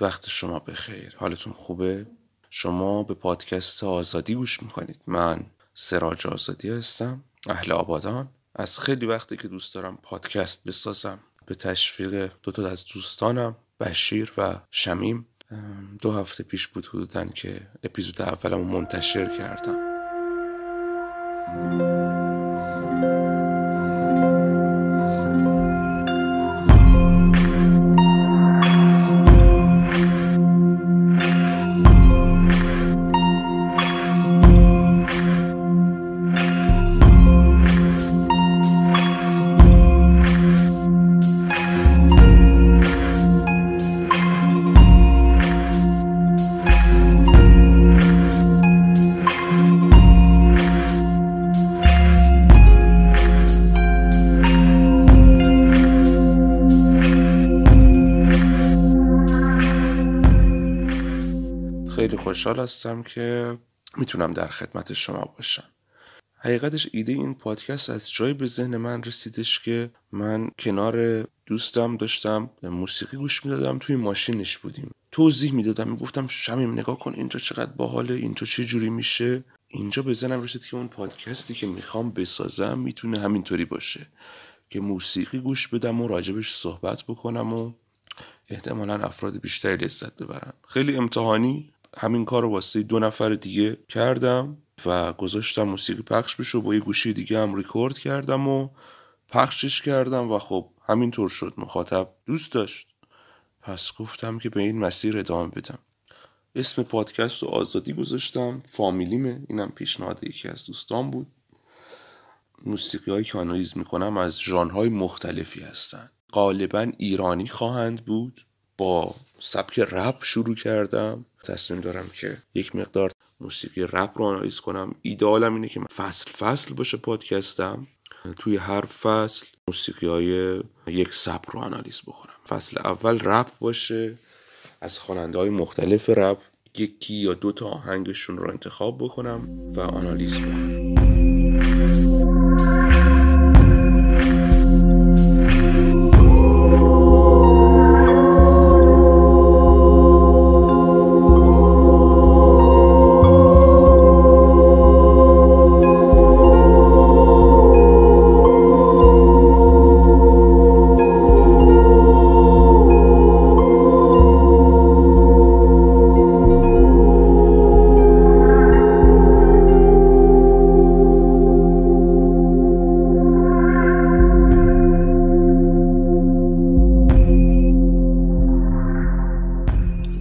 وقت شما بخیر. حالتون خوبه؟ شما به پادکست آزادی گوش می‌کنید. من سراج آزادی هستم اهل آبادان. از خیلی وقتی که دوست دارم پادکست بسازم به تشویق دو تا از دوستانم بشیر و شمیم. دو هفته پیش بود حدودا که اپیزود اولمو منتشر کردم. خوشحال هستم که می‌تونم در خدمت شما باشم. حقیقتش ایده این پادکست از جایی به ذهن من رسیدش که من کنار دوستم داشتم موسیقی گوش می‌دادم توی ماشینش بودیم. توضیح می‌دادم می‌گفتم شمیم نگاه کن اینجا چقدر باحاله اینجا چه جوری میشه. اینجا به ذهنم رسید که اون پادکستی که می‌خوام بسازم می‌تونه همینطوری باشه که موسیقی گوش بدم و راجبش صحبت بکنم و احتمالا افراد بیشتری لذت ببرن. خیلی امتحانی همین کار رو واسه دو نفر دیگه کردم و گذاشتم موسیقی پخش بشه و با یه گوشی دیگه هم ریکورد کردم و پخشش کردم و خب همینطور شد مخاطب دوست داشت. پس گفتم که به این مسیر ادامه بدم. اسم پادکست رو آزادی گذاشتم فامیلیمه اینم پیشنهاد یکی از دوستان بود. موسیقی هایی که آنالیز می‌کنم از ژانرهای مختلفی هستن. غالبا ایرانی خواهند بود. با سبک رپ شروع کردم. تصمیم دارم که یک مقدار موسیقی رپ رو آنالیز کنم. ایدئالم اینه که فصل فصل باشه پادکستم. توی هر فصل موسیقی های یک سبک رو آنالیز بکنم. فصل اول رپ باشه از خواننده های مختلف رپ یکی یا دو تا آهنگشون رو انتخاب بکنم و آنالیز بکنم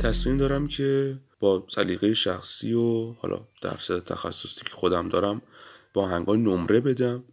تصمیم دارم که با سلیقه شخصی و حالا درصد تخصصی که خودم دارم با آهنگا نمره بدم.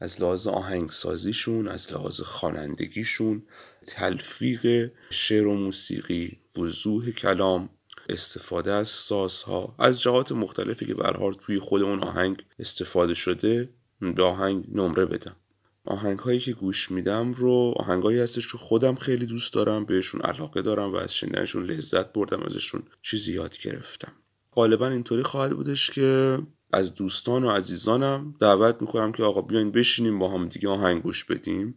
از لحاظ آهنگسازیشون از لحاظ خوانندگیشون تلفیق شعر و موسیقی وضوح کلام استفاده از سازها. از جهات مختلفی که به توی خود اون آهنگ استفاده شده به آهنگ نمره بدم. آهنگ هایی که گوش میدم رو آهنگایی هستش که خودم خیلی دوست دارم بهشون علاقه دارم و از شنیدنشون لذت بردم ازشون چیزی یاد گرفتم. غالبا اینطوری خواهد بودش که از دوستان و عزیزانم دعوت می‌کنم که آقا بیاین بشینیم با هم دیگه آهنگ گوش بدیم.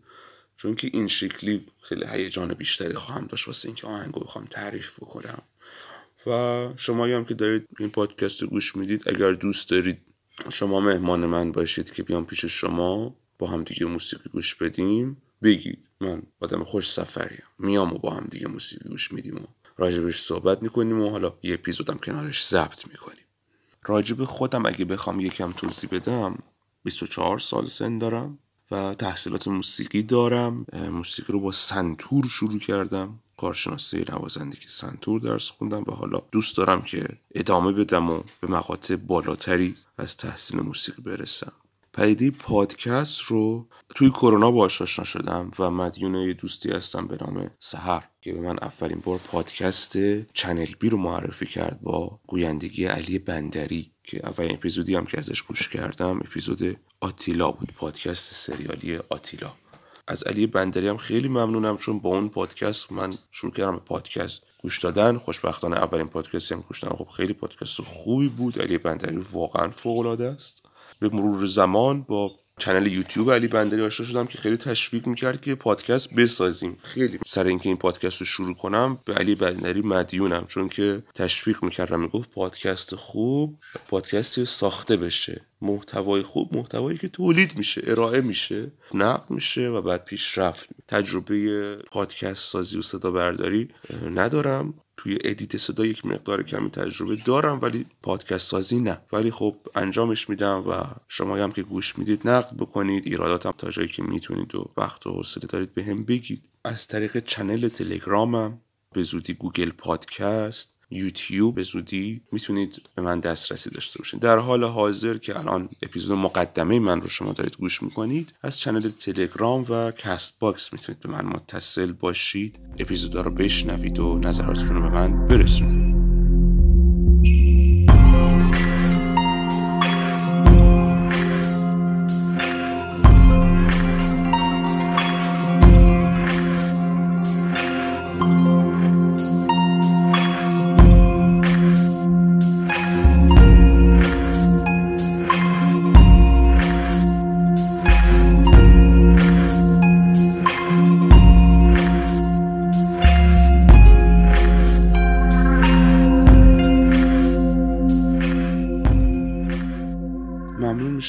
چون که این شکلی خیلی هیجان بیشتری خواهم داشت واسه اینکه آهنگ رو بخوام تعریف بکنم. و شما هم که دارید این پادکست رو گوش می‌دید اگر دوست دارید شما مهمان من باشید که بیام پیش شما. با هم دیگه موسیقی گوش بدیم. بگید من آدم خوش سفریم. میام و با هم دیگه موسیقی گوش میدیم و راجبش صحبت می‌کنیم و حالا یه اپیزودم کنارش ضبط می‌کنیم. راجب خودم اگه بخوام یکم توضیح بدم 24 سال سن دارم و تحصیلات موسیقی دارم. موسیقی رو با سنتور شروع کردم. کارشناسی نوازندگی سنتور درس خوندم و حالا دوست دارم که ادامه بدم و به مقاطع بالاتری از تحصیل موسیقی برسم. پدیده پادکست رو توی کرونا باهاش آشنا شدم و مدیون یه دوستی هستم به نام سهر که به من اولین بار پادکست چنل بی رو معرفی کرد با گویندگی علی بندری که اولین اپیزودی هم که ازش گوش کردم اپیزود آتیلا بود پادکست سریالی آتیلا. از علی بندری هم خیلی ممنونم چون با اون پادکست من شروع کردم به پادکست گوش دادن. خوشبختانه اولین پادکستی هم گوش دادم خب خیلی پادکست خوبی بود. علی بندری واقعا فوق العاده است. به مرور زمان با channel یوتیوب علی بندری آشنا شدم که خیلی تشویق می‌کرد که پادکست بسازیم. خیلی سر اینکه این پادکست رو شروع کنم به علی بندری مدیونم چون که تشویق می‌کرد و می‌گفت پادکست خوب پادکستی ساخته بشه. محتوای خوب محتوایی که تولید میشه ارائه میشه نقد میشه و بعد پیشرفت. تجربه پادکست سازی و صدا برداری ندارم. توی edit صدا یک مقدار کمی تجربه دارم ولی پادکست سازی نه. ولی خب انجامش میدم و شما هم که گوش می‌دید نقد بکنید. ایراداتم تا جایی که می‌تونید و وقت و حوصله دارید به بگید. از طریق channel تلگرامم به زودی گوگل پادکست یوتیوب به زودی می‌تونید به من دسترسی داشته باشید در حال حاضر که الان اپیزود مقدمه من رو شما دارید گوش می‌کنید از channel تلگرام و Castbox می‌تونید به من متصل باشید. اپیزودا رو بشنوید و نظراتتون رو به من برسونید.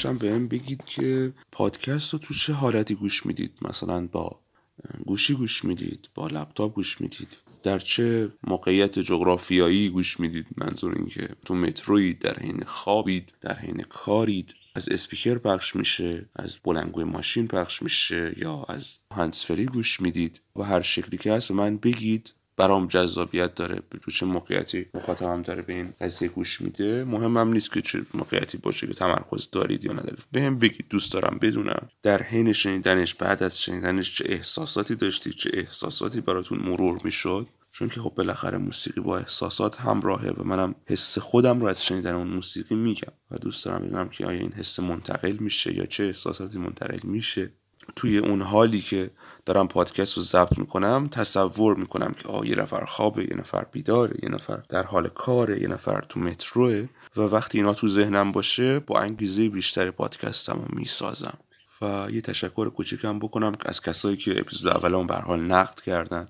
میشم بهم بگید که پادکست رو تو چه حالتی گوش می‌دید؟ مثلا با گوشی گوش می‌دید؟ با لپتاپ گوش می‌دید؟ در چه موقعیت جغرافیایی گوش می‌دید؟ منظور این که تو متروید در حین خوابید در حین کارید از اسپیکر پخش میشه از بلنگوی ماشین پخش میشه یا از هنسفری گوش می‌دید؟ و هر شکلی که هست من بگید. برام جذابیت داره. به چه موقعیتی مخاطبم داره به این قضیه گوش میده. مهمم نیست که چه موقعیتی باشه که تمرکز دارید یا ندارید. به هم بگید دوست دارم بدونم. در حین شنیدنش بعد از شنیدنش چه احساساتی داشتید چه احساساتی براتون مرور می‌شد؟ چون که خب بالاخره موسیقی با احساسات همراهه و منم حس خودم رو از شنیدن اون موسیقی میگم. و دوست دارم بدونم که آیا این حس منتقل میشه یا چه احساساتی منتقل میشه. توی اون حالی که دارم پادکست رو ضبط می‌کنم تصور می‌کنم که آه یه نفر خوابه یه نفر بیداره یه نفر در حال کاره یه نفر تو متروه و وقتی اینا تو ذهنم باشه با انگیزه بیشتر پادکستم رو می‌سازم. و یه تشکر کوچیکم بکنم از کسایی که اپیزود اولمون به حال نقد کردن.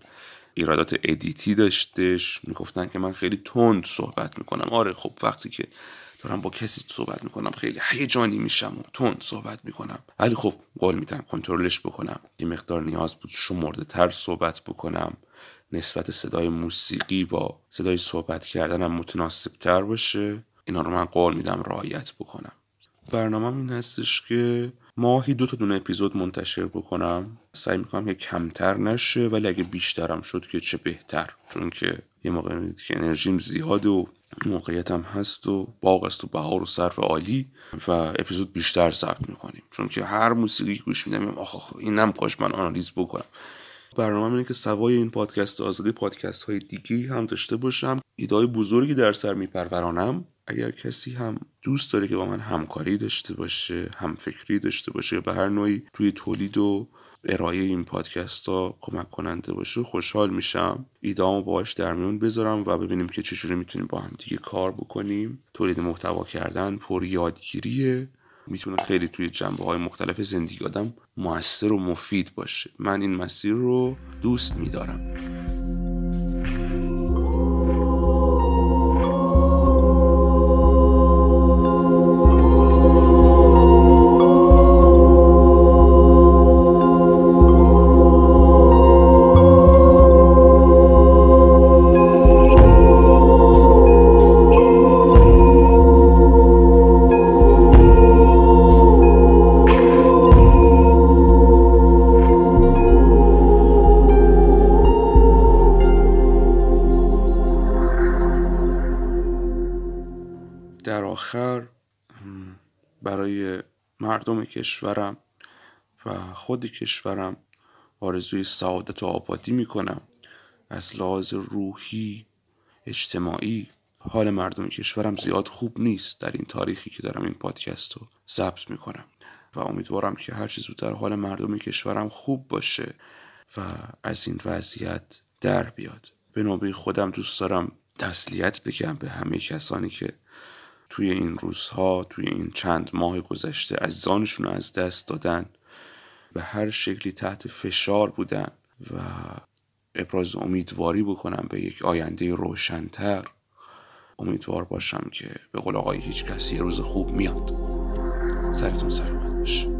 ایرادات ادیتی داشتش. می‌گفتن که من خیلی تند صحبت می‌کنم. آره خب وقتی که دارم با کسی صحبت می‌کنم خیلی هیجانی میشم و تند صحبت می‌کنم. ولی خب قول میدم کنترلش بکنم. یه مقدار نیاز بود شمرده تر صحبت بکنم. نسبت صدای موسیقی با صدای صحبت کردنم متناسب تر باشه. اینا رو من قول میدم رعایت بکنم. برنامه این هستش که ماهی دو تا دونه اپیزود منتشر بکنم. سعی می‌کنم که کمتر نشه ولی اگه بیشترم شد که چه بهتر. چون که یه موقع می‌دید که انرژیم زیاد و موقعیتم هست و باغ است و بهار و صرف عالی و اپیزود بیشتر ضبط می‌کنیم. چون که هر موسیقی گوش میدم آخ اینم کاش من آنالیز بکنم. برنامه اینه که سوای این پادکست آزادی پادکست های دیگی هم داشته باشم. ایده بزرگی در سر میپرورانم. اگر کسی هم دوست داره که با من همکاری داشته باشه هم فکری داشته باشه به هر نوعی توی تولید و ارائه این پادکست ها کمک کننده باشه خوشحال میشم. ایدامو باهاش در میون بذارم و ببینیم که چجوری می‌تونیم با هم دیگه کار بکنیم. تولید محتوا کردن پر یادگیریه. می‌تونه خیلی توی جنبه های مختلف زندگی آدم موثر و مفید باشه. من این مسیر رو دوست میدارم. مردم کشورم و خود کشورم آرزوی سعادت و آبادی می‌کنم. از لحاظ روحی اجتماعی حال مردم کشورم زیاد خوب نیست در این تاریخی که دارم این پادکست رو ضبط می‌کنم. و امیدوارم که هر چیز زودتر حال مردم کشورم خوب باشه و از این وضعیت در بیاد. به نوبه خودم دوست دارم تسلیت بگم به همه کسانی که توی این روزها توی این چند ماه گذشته عزیزانشون رو از دست دادن به هر شکلی تحت فشار بودن و ابراز امیدواری بکنم به یک آینده روشنتر امیدوار باشم که به قول آقای هیچ کسی یه روز خوب میاد. سرتون سلامت باشه.